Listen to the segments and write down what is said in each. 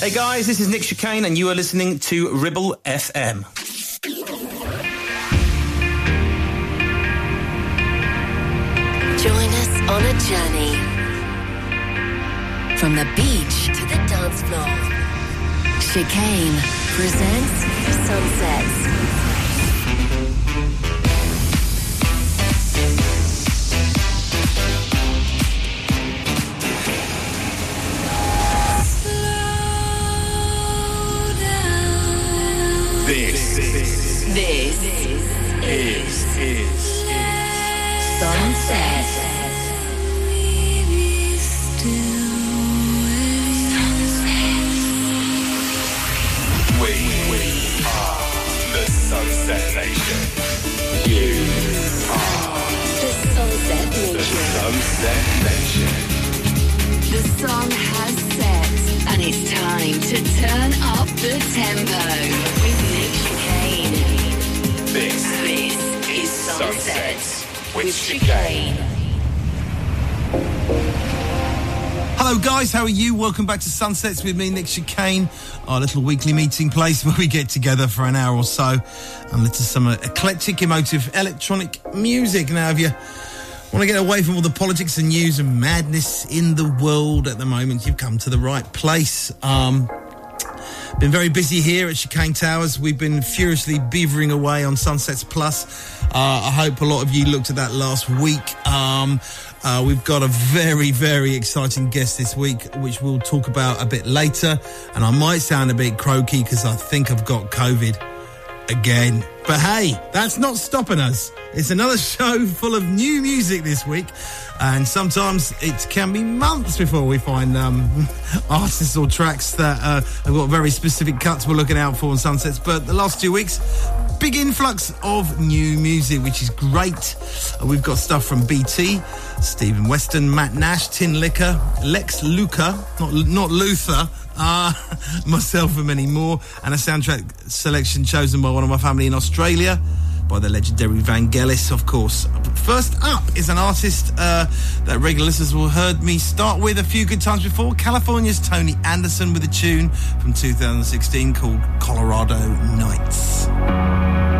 Hey guys, this is Nick Chicane, and you are listening to Ribble FM. Join us on a journey from the beach to the dance floor. Chicane presents Sunsets. This is is Sunset. we are the Sunset Nation. You are The Sunset Nation. Sunset Nation. The has set, and it's time to turn up the tempo. This This is Sunset Sunset with Chicane. Hello, guys. How are you? Welcome back to Sunsets with me, Nick Chicane, our little weekly meeting place where we get together for an hour or so and listen to some eclectic, emotive electronic music. Now, if you want to get away from all the politics and news and madness in the world at the moment, you've come to the right place. Um, been very busy here at Chicane Towers. We've been furiously beavering away on Sunsets Plus. Uh, I hope a lot of you looked at that last week. Um, uh, we've got a very, very exciting guest this week, which we'll talk about a bit later. And I might sound a bit croaky because I think I've got COVID again. But hey, that's not stopping us. It's another show full of new music this week. And sometimes it can be months before we find um, artists or tracks that uh, have got very specific cuts we're looking out for on Sunsets. But the last two weeks, big influx of new music, which is great. Uh, we've got stuff from BT, Stephen Weston, Matt Nash, Tinlicker, Lex Luca, not, not Luther, uh, myself and many more, and a soundtrack selection chosen by one of my family in Australia, by the legendary Vangelis, of course. First up is an artist uh, that regular listeners will heard me start with a few good times before. California's Tony Anderson with a tune from 2016 called Colorado Nights.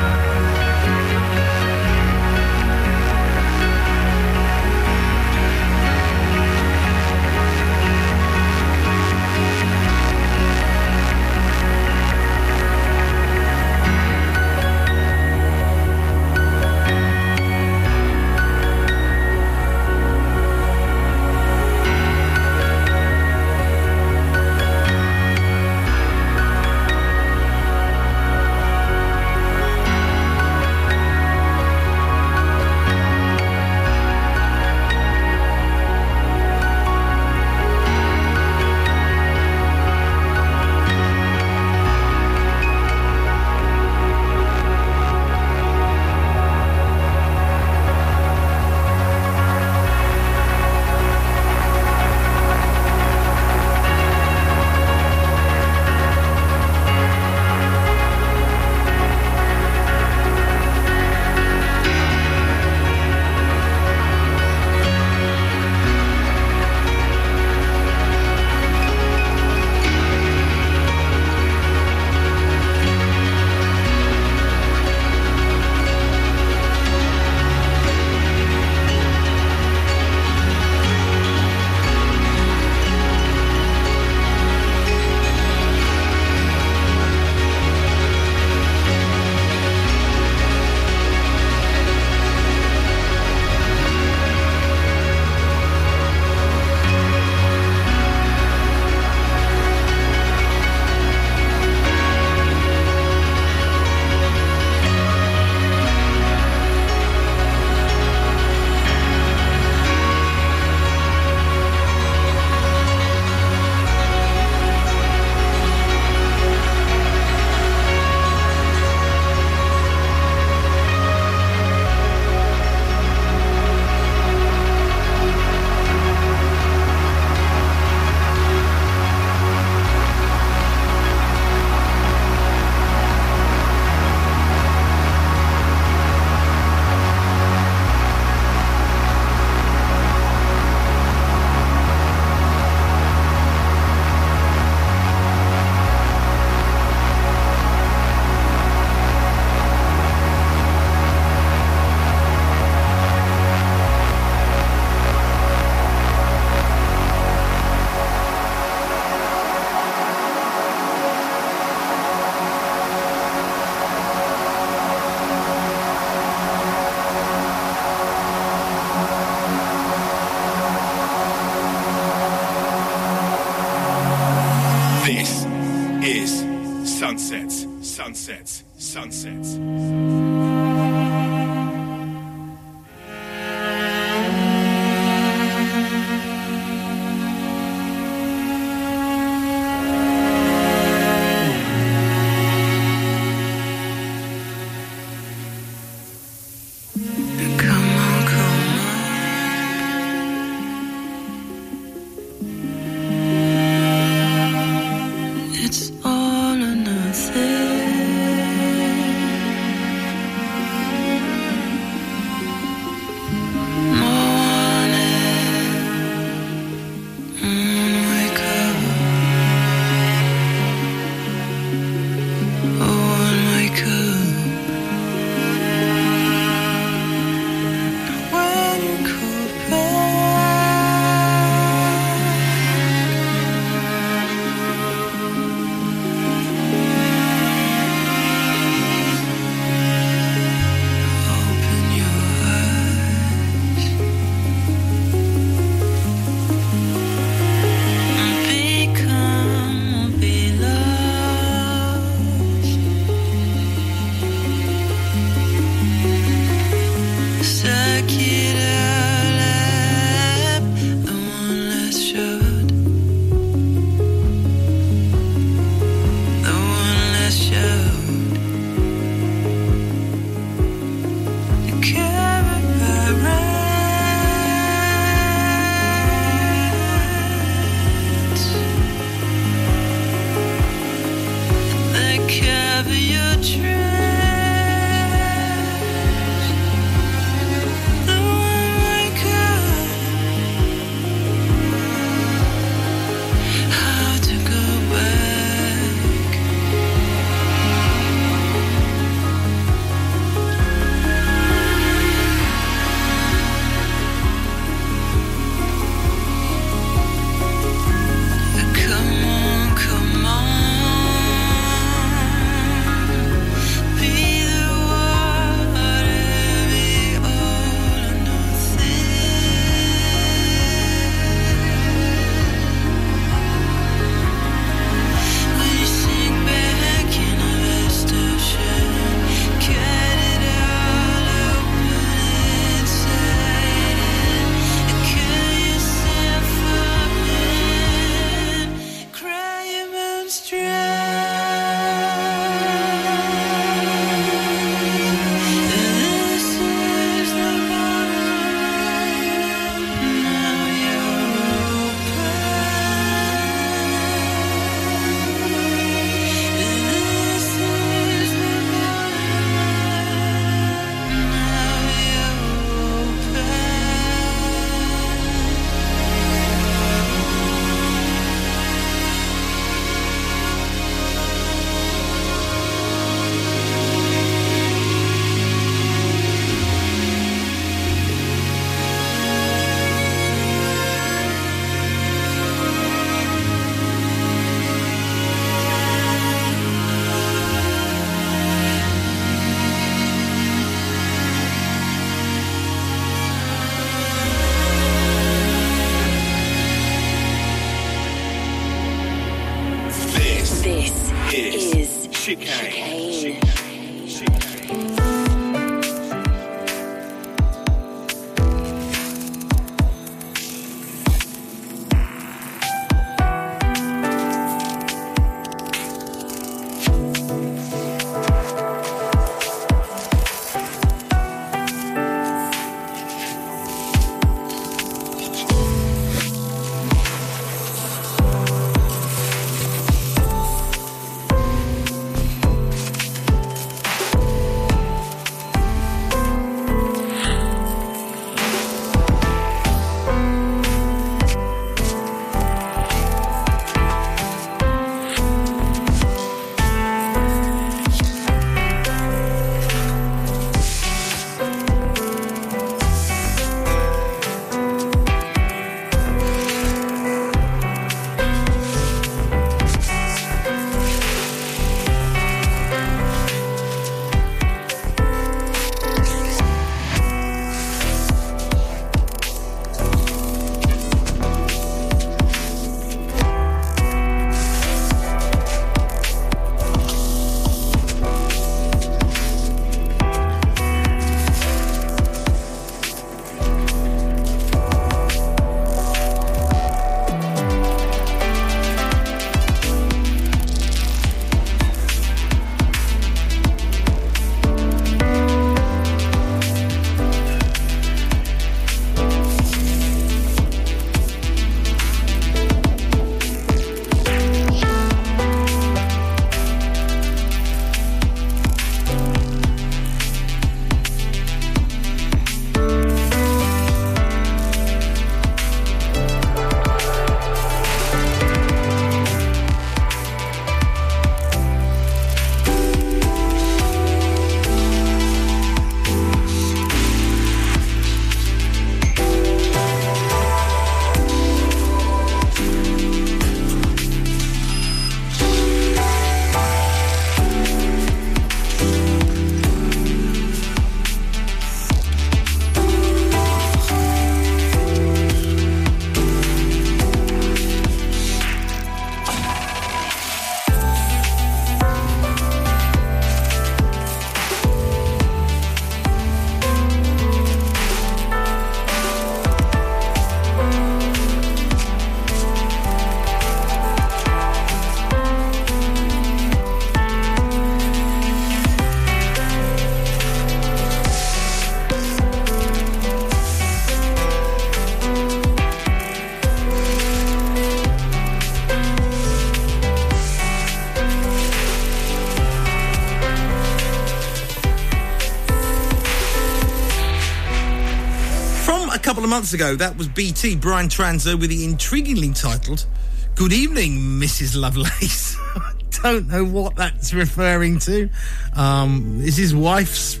Months ago, that was BT, Brian Transeau, with the intriguingly titled Good Evening, Mrs. Lovelace. I don't know what that's referring to. Um, is his wife's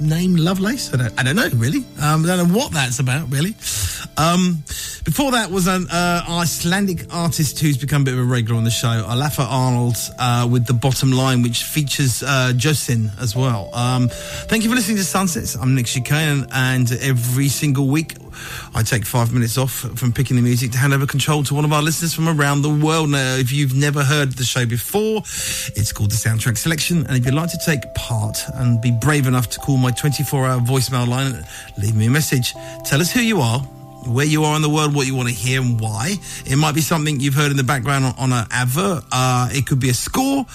name Lovelace? I don't, I don't know, really. Um, I don't know what that's about, really. Um, before that was an uh, Icelandic artist who's become a bit of a regular on the show, Ólafur Arnalds, uh, with The Bottom Line, which features uh, Josin as well. Um, thank you for listening to Sunsets. I'm Nick Chicane, and every single week I take five minutes off from picking the music to hand over control to one of our listeners from around the world. Now, if you've never heard the show before, it's called the Soundtrack Selection. And if you'd like to take part and be brave enough to call my 24 hour voicemail line, leave me a message. Tell us who you are where you are in the world, what you want to hear and why. It might be something you've heard in the background on, on an advert. Uh, it could be a score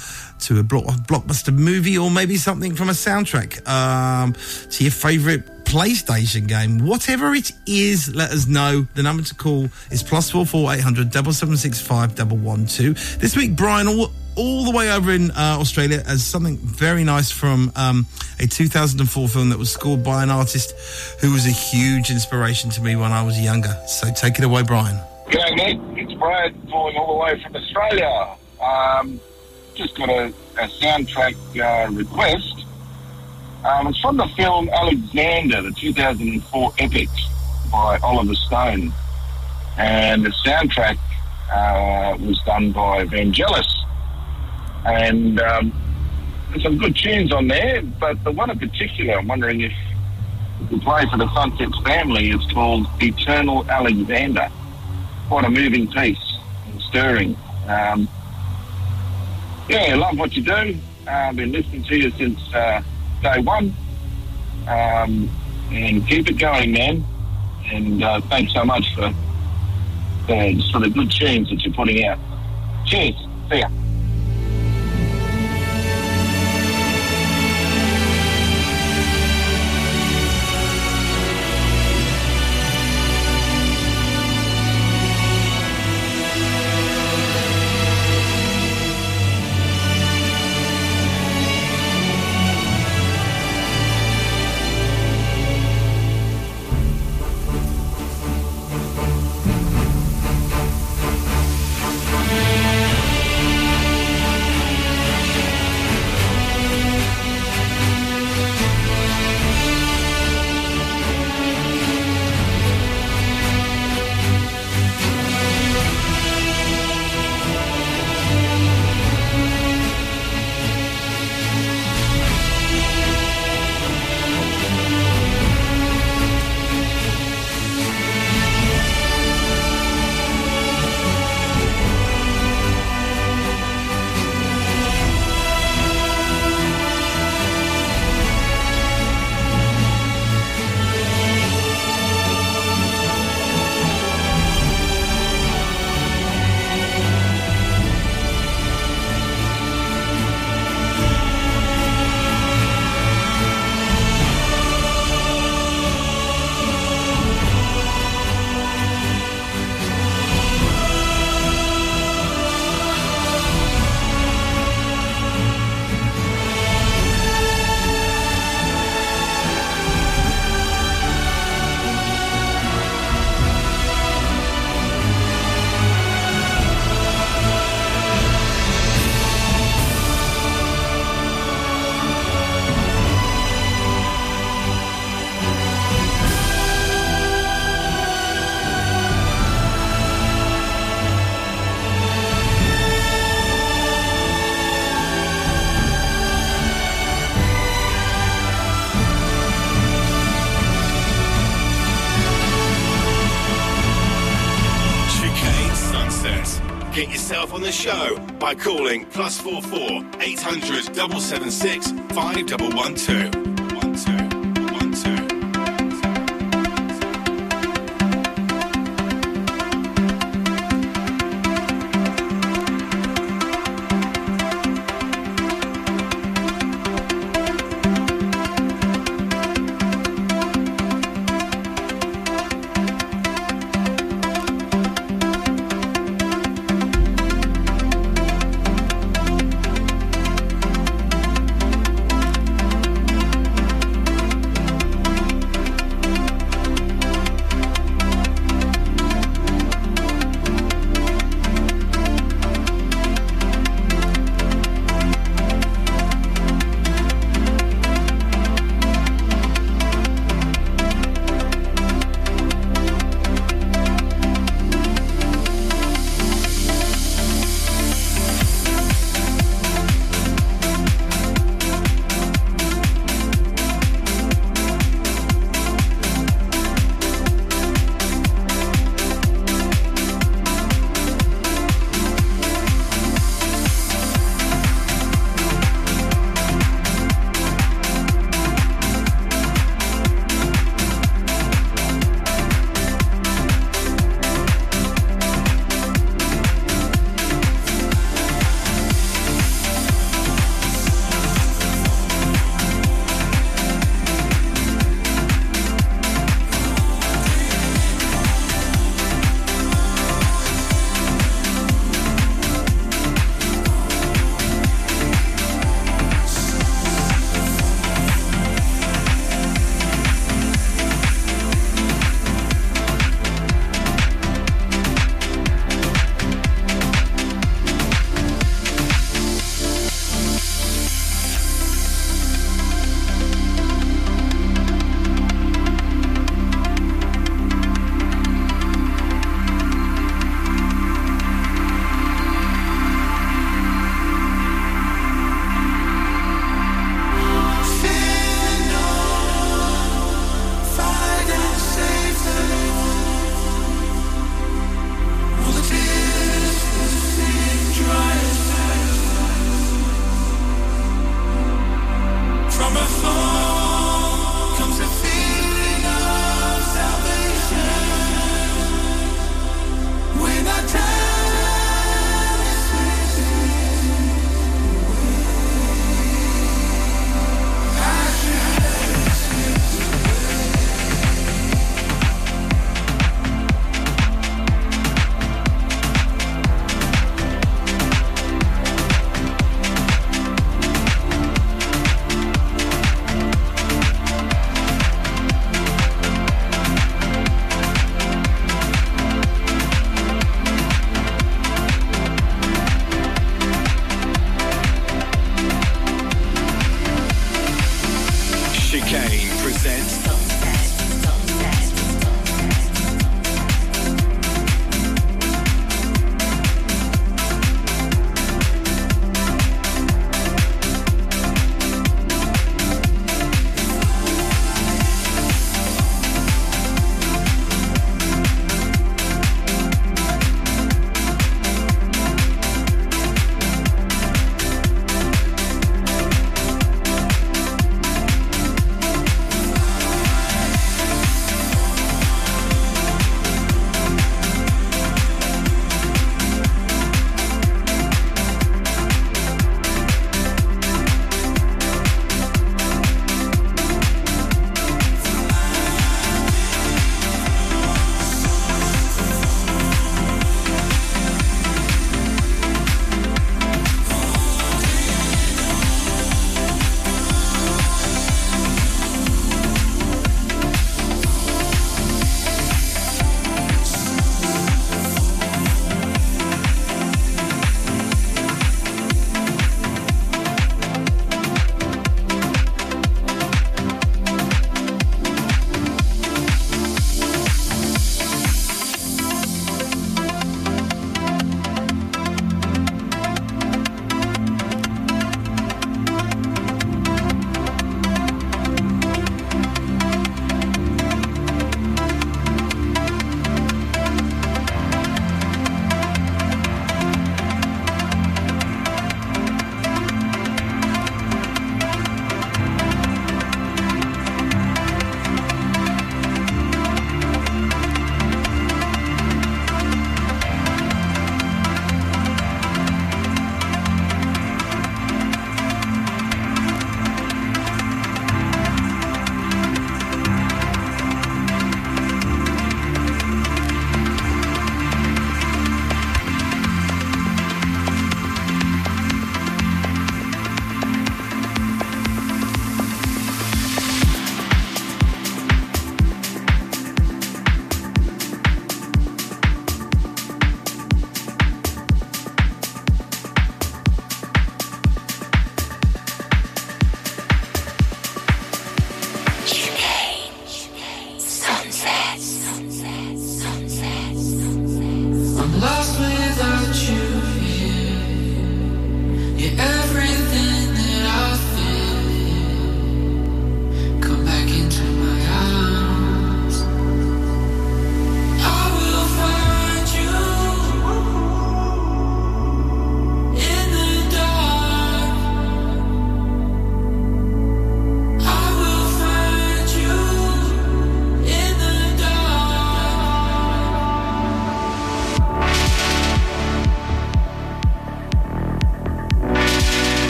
to a block, blockbuster movie or maybe something from a soundtrack um, to your favourite PlayStation game. Whatever it is, let us know. The number to call is plus four four eight hundred double seven six five double one two. This week, Brian, all, all the way over in uh, Australia, as something very nice from um, a 2004 film that was scored by an artist who was a huge inspiration to me when I was younger. So take it away, Brian. G'day, Nick. It's Brad calling all the way from Australia. Um, just got a, a soundtrack uh, request. Um, it's from the film Alexander, the 2004 epic by Oliver Stone. And the soundtrack uh, was done by Vangelis. And um, there's some good tunes on there, but the one in particular, I'm wondering if we play for the Sunsets family, is called Eternal Alexander. Quite a moving piece and stirring. Um, yeah, love what you do. Uh, I've been listening to you since uh, day one. Um, and keep it going, man. And uh, thanks so much for, for, for the good tunes that you're putting out. Cheers. See ya. by calling plus 44 800 776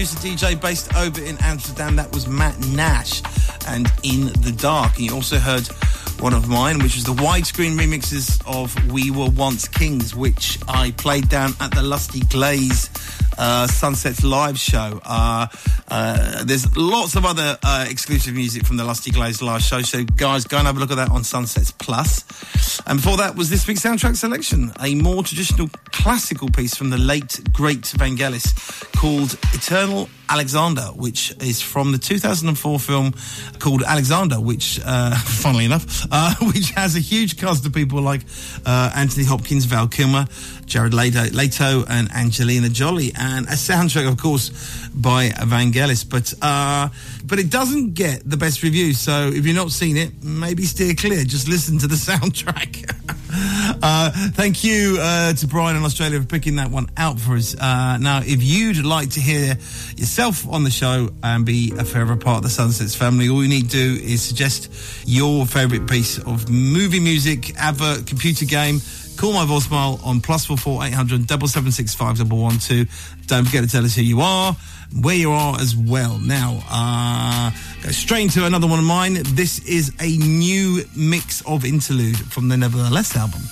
producer DJ based over in Amsterdam. That was Matt Nash and In the Dark. And you also heard one of mine, which was the widescreen remixes of We Were Once Kings, which I played down at the Lusty Glaze uh, Sunsets live show. Uh, uh, there's lots of other uh, exclusive music from the Lusty Glaze live show, so guys, go and have a look at that on Sunsets Plus. And before that was this week's soundtrack selection, a more traditional classical piece from the late great Vangelis called Eternal Alexander, which is from the 2004 film called Alexander, which, uh, funnily enough, uh, which has a huge cast of people like uh, Anthony Hopkins, Val Kilmer, Jared Leto, and Angelina Jolie, and a soundtrack, of course, by Vangelis. But uh, but it doesn't get the best reviews. So if you've not seen it, maybe steer clear. Just listen to the soundtrack. Uh, thank you uh, to Brian in Australia for picking that one out for us. Uh, now, if you'd like to hear yourself on the show and be a further part of the Sunsets family, all you need to do is suggest your favourite piece of movie music, advert, computer game. Call my voicemail on plus four four eight hundred double seven six five double one two. Don't forget to tell us who you are, where you are as well. Now, uh, go straight into another one of mine. This is a new mix of interlude from the Nevertheless album.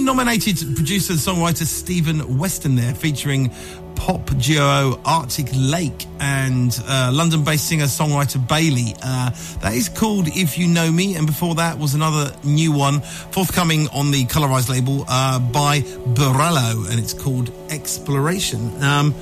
Nominated producer and songwriter Stephen Weston there, featuring pop duo Arctic Lake and uh, London based singer songwriter Bailey. Uh, that is called If You Know Me, and before that was another new one forthcoming on the Colorized label uh, by Borello, and it's called Exploration. Um,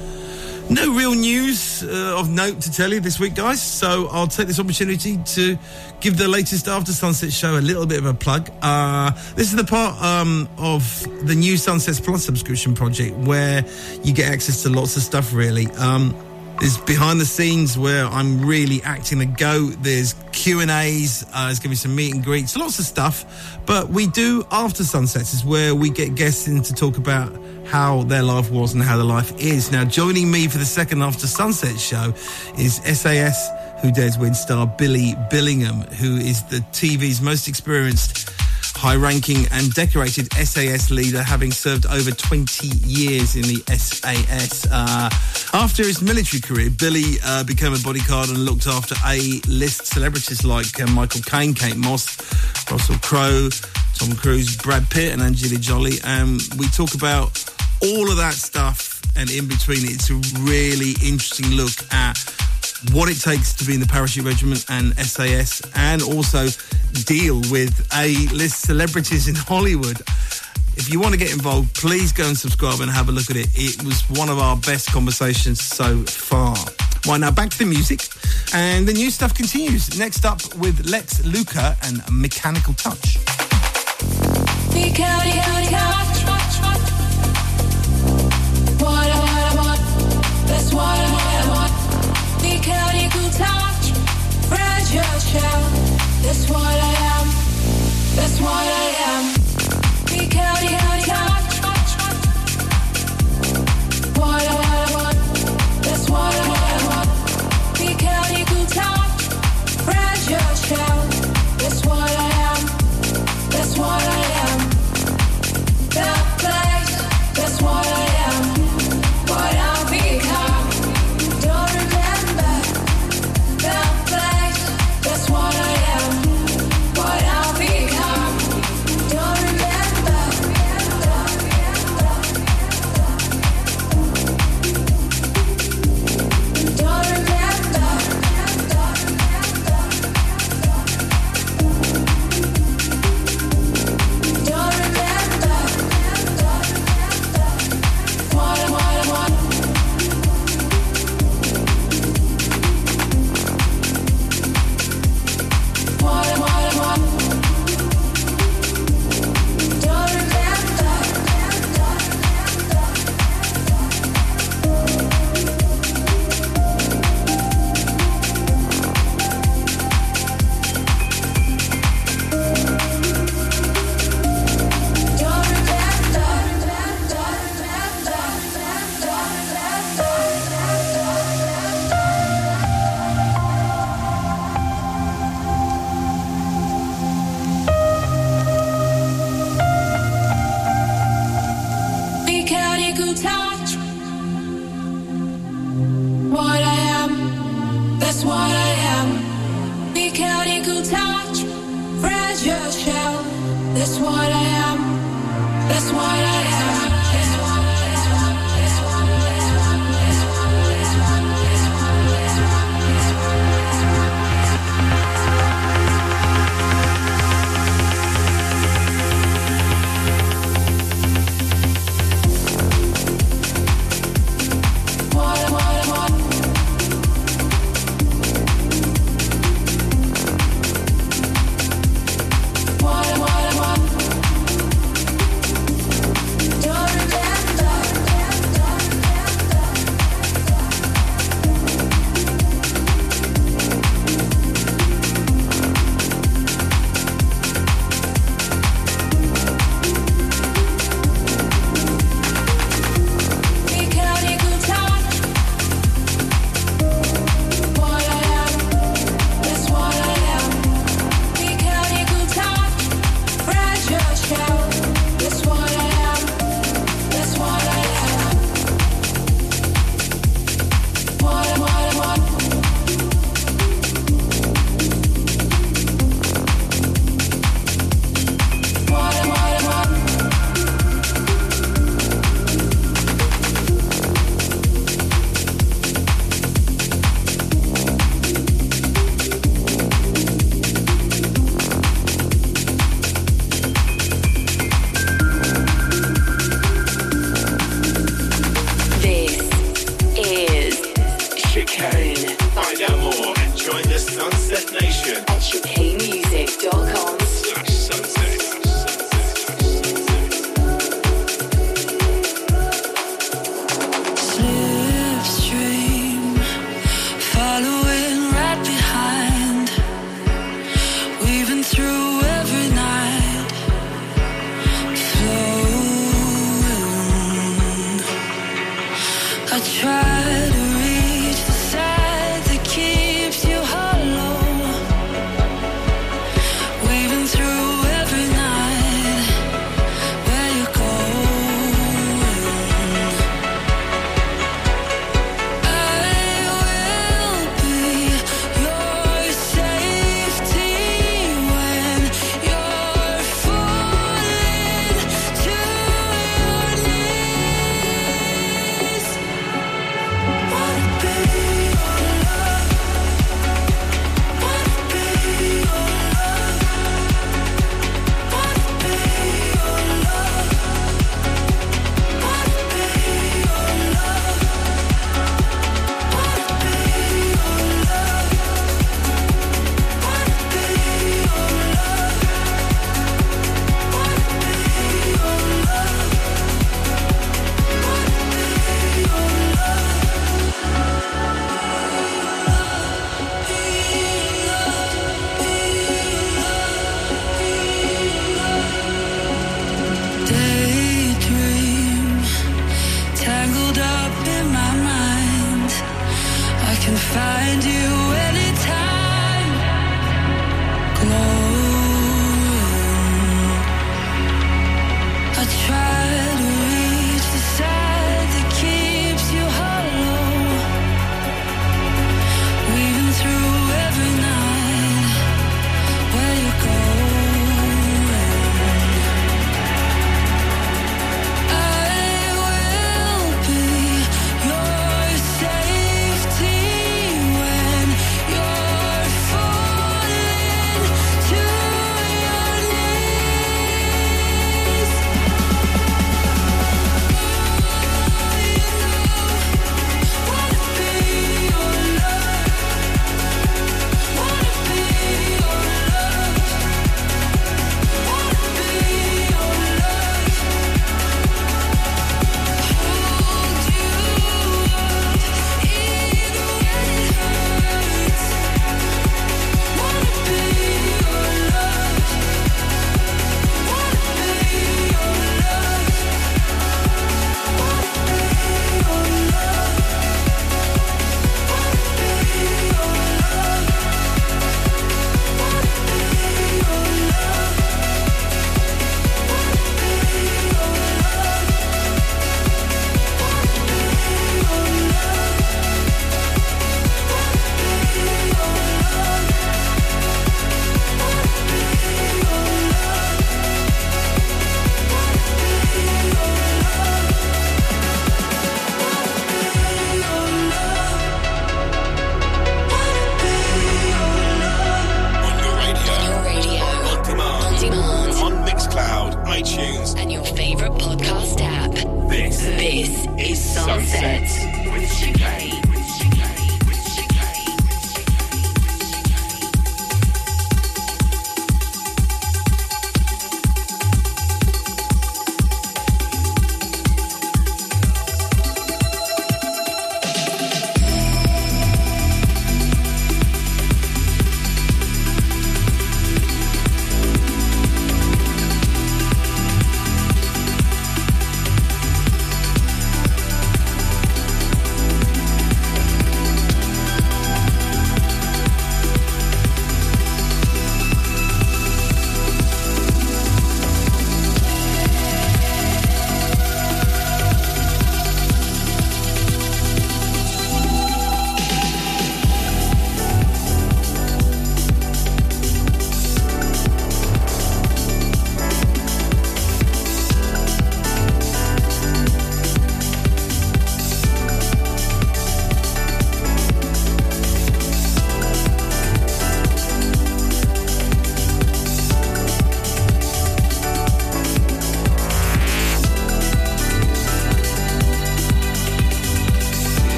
no real news uh, of note to tell you this week, guys. So I'll take this opportunity to give the latest After Sunset show a little bit of a plug. Uh, this is the part um, of the new Sunsets Plus subscription project where you get access to lots of stuff, really. Um, there's behind the scenes where I'm really acting the goat. There's Q and A's. Uh, there's going to be some meet and greets, lots of stuff. But we do after sunsets is where we get guests in to talk about how their life was and how their life is. Now, joining me for the second after sunset show is SAS Who Dares Win star Billy Billingham, who is the TV's most experienced high ranking and decorated SAS leader, having served over 20 years in the SAS. Uh, after his military career, Billy uh, became a bodyguard and looked after A list celebrities like uh, Michael Caine, Kate Moss, Russell Crowe, Tom Cruise, Brad Pitt, and Angelina Jolie. And we talk about all of that stuff and in between. It's a really interesting look at what it takes to be in the parachute regiment and SAS and also deal with A-list celebrities in Hollywood. If you want to get involved, please go and subscribe and have a look at it. It was one of our best conversations so far. Right now, back to the music. And the new stuff continues. Next up with Lex Luca and Mechanical Touch. What I am. That's what I am. That's what I am.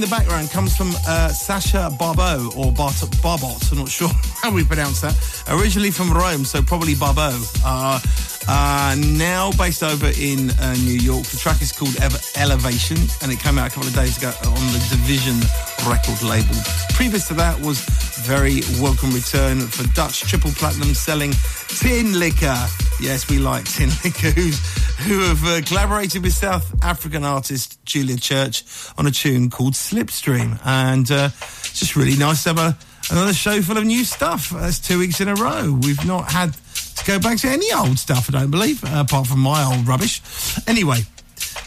In the background comes from uh, Sasha Barbeau or Bart- Barbot. I'm not sure how we pronounce that. Originally from Rome, so probably Barbeau. Uh, Uh, now based over in uh, New York. The track is called Ever Elevation and it came out a couple of days ago on the Division record label. Previous to that was very welcome return for Dutch triple platinum selling Tinlicker. Yes, we like Tin Liquor, who's, who have uh, collaborated with South African artist Julia Church on a tune called Slipstream. And uh, it's just really nice to have a, another show full of new stuff. That's two weeks in a row. We've not had to go back to any old stuff, I don't believe, apart from my old rubbish. Anyway,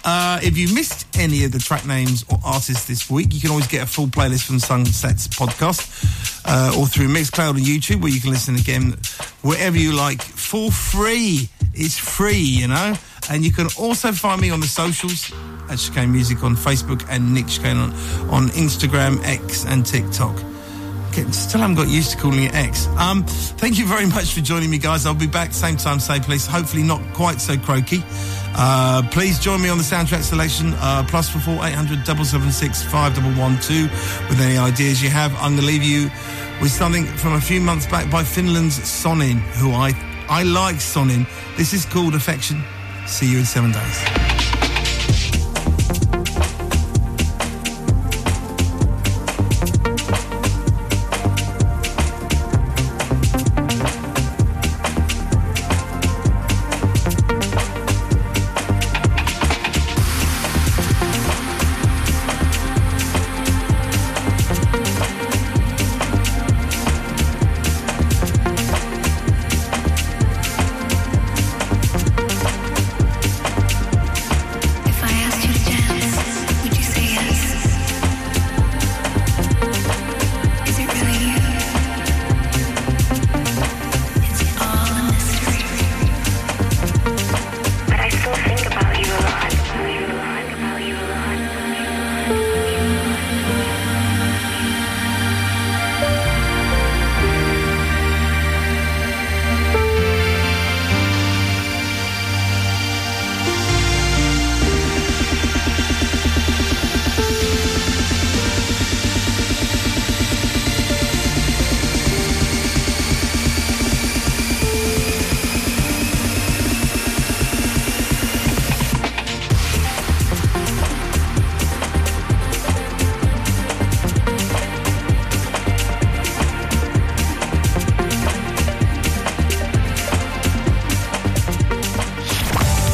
uh, if you missed any of the track names or artists this week, you can always get a full playlist from Sunsets podcast uh, or through Mixcloud and YouTube, where you can listen again wherever you like for free. It's free, you know. And you can also find me on the socials at Chicane Music on Facebook and Nick Chicane on, on Instagram, X, and TikTok. Still haven't got used to calling it X. Um, thank you very much for joining me, guys. I'll be back same time, same place. Hopefully, not quite so croaky. Uh, please join me on the soundtrack selection. Uh, plus for four eight hundred double seven six five double one two. With any ideas you have, I'm going to leave you with something from a few months back by Finland's Sonin, who I I like Sonin. This is called Affection. See you in seven days.